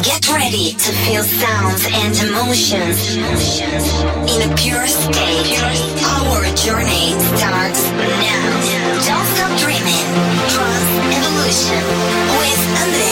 Get ready to feel sounds and emotions in a pure state. Our journey starts now. Don't stop dreaming. Trust evolution with Andrea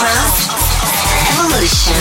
Evolution.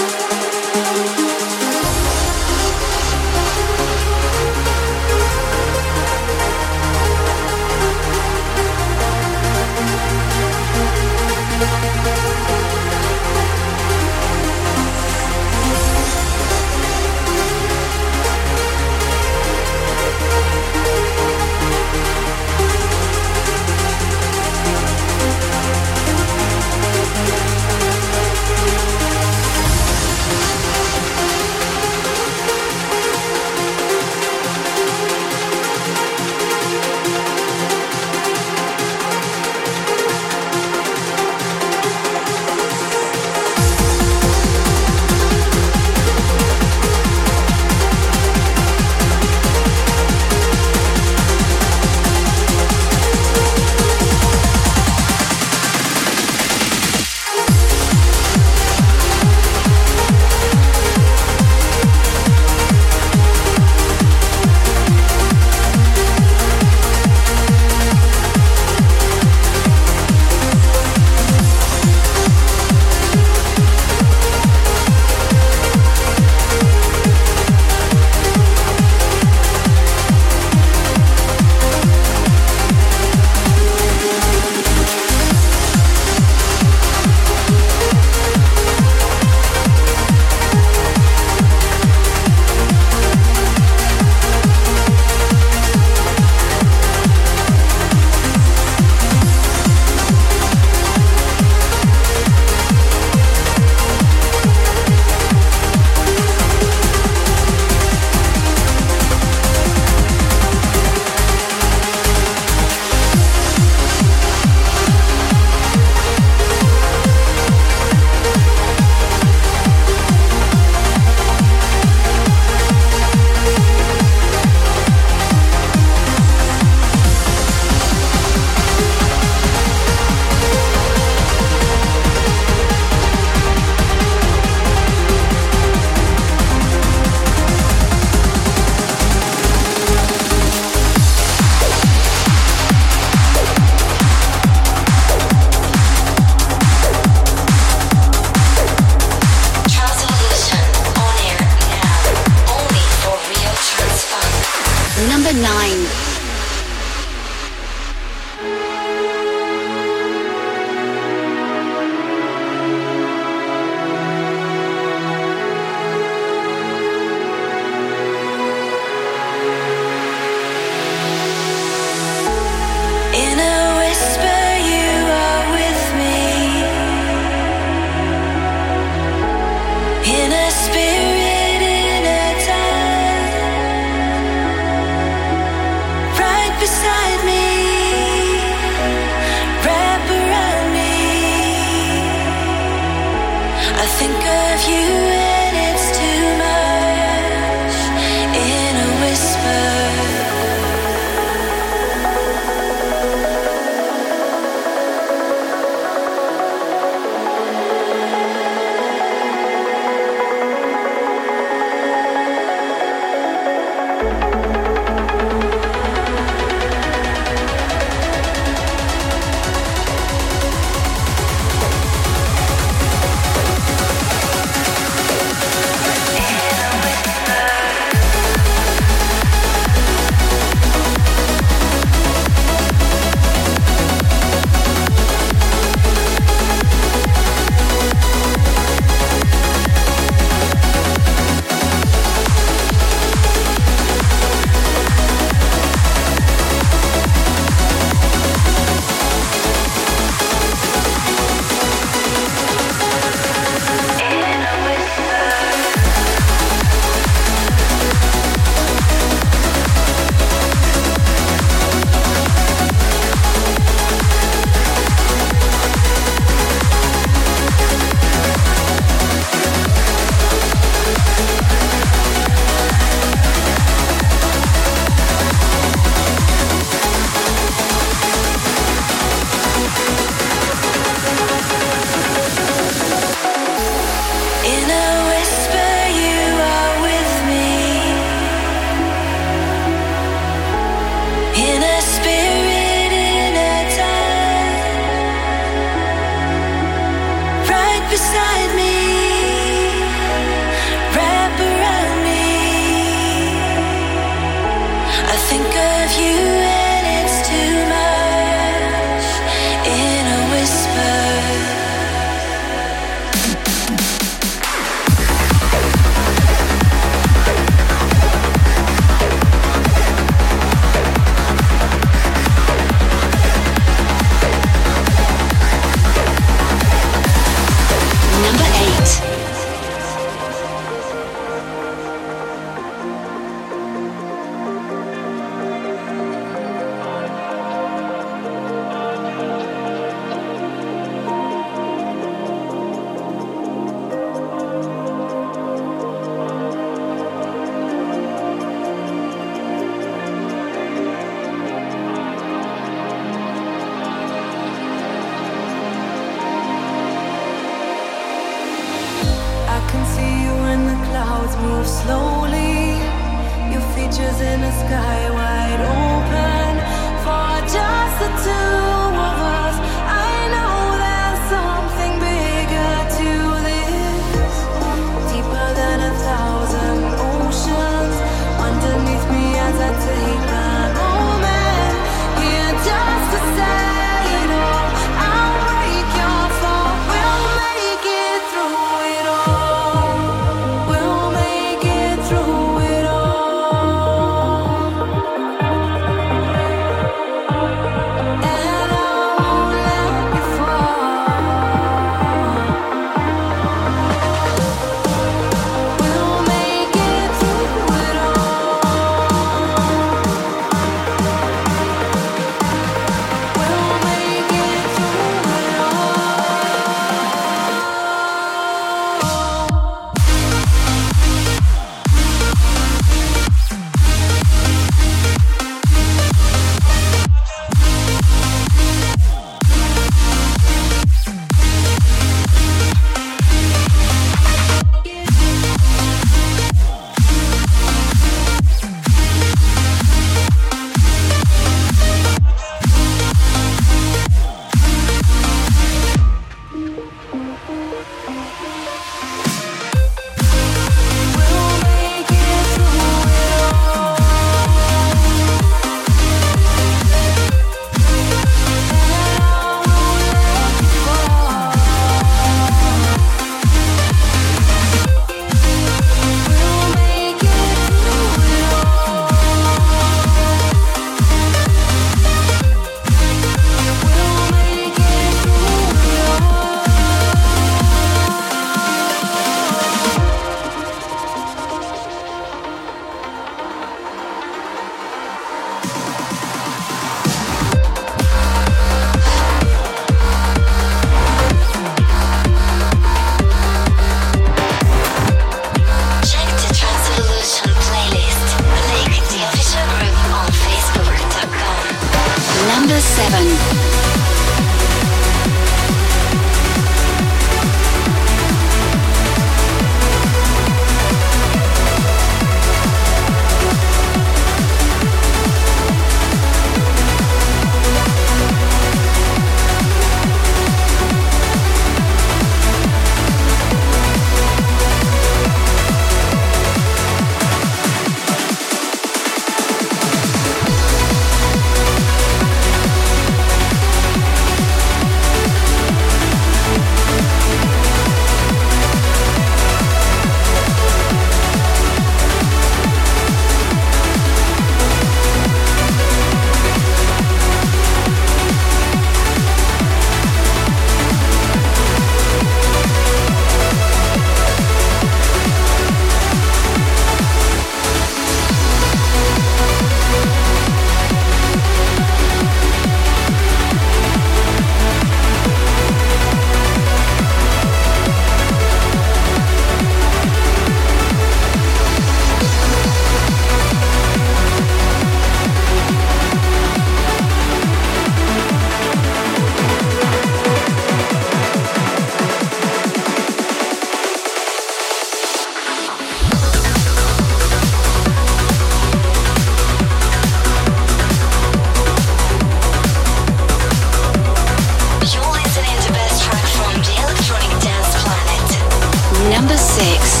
mix.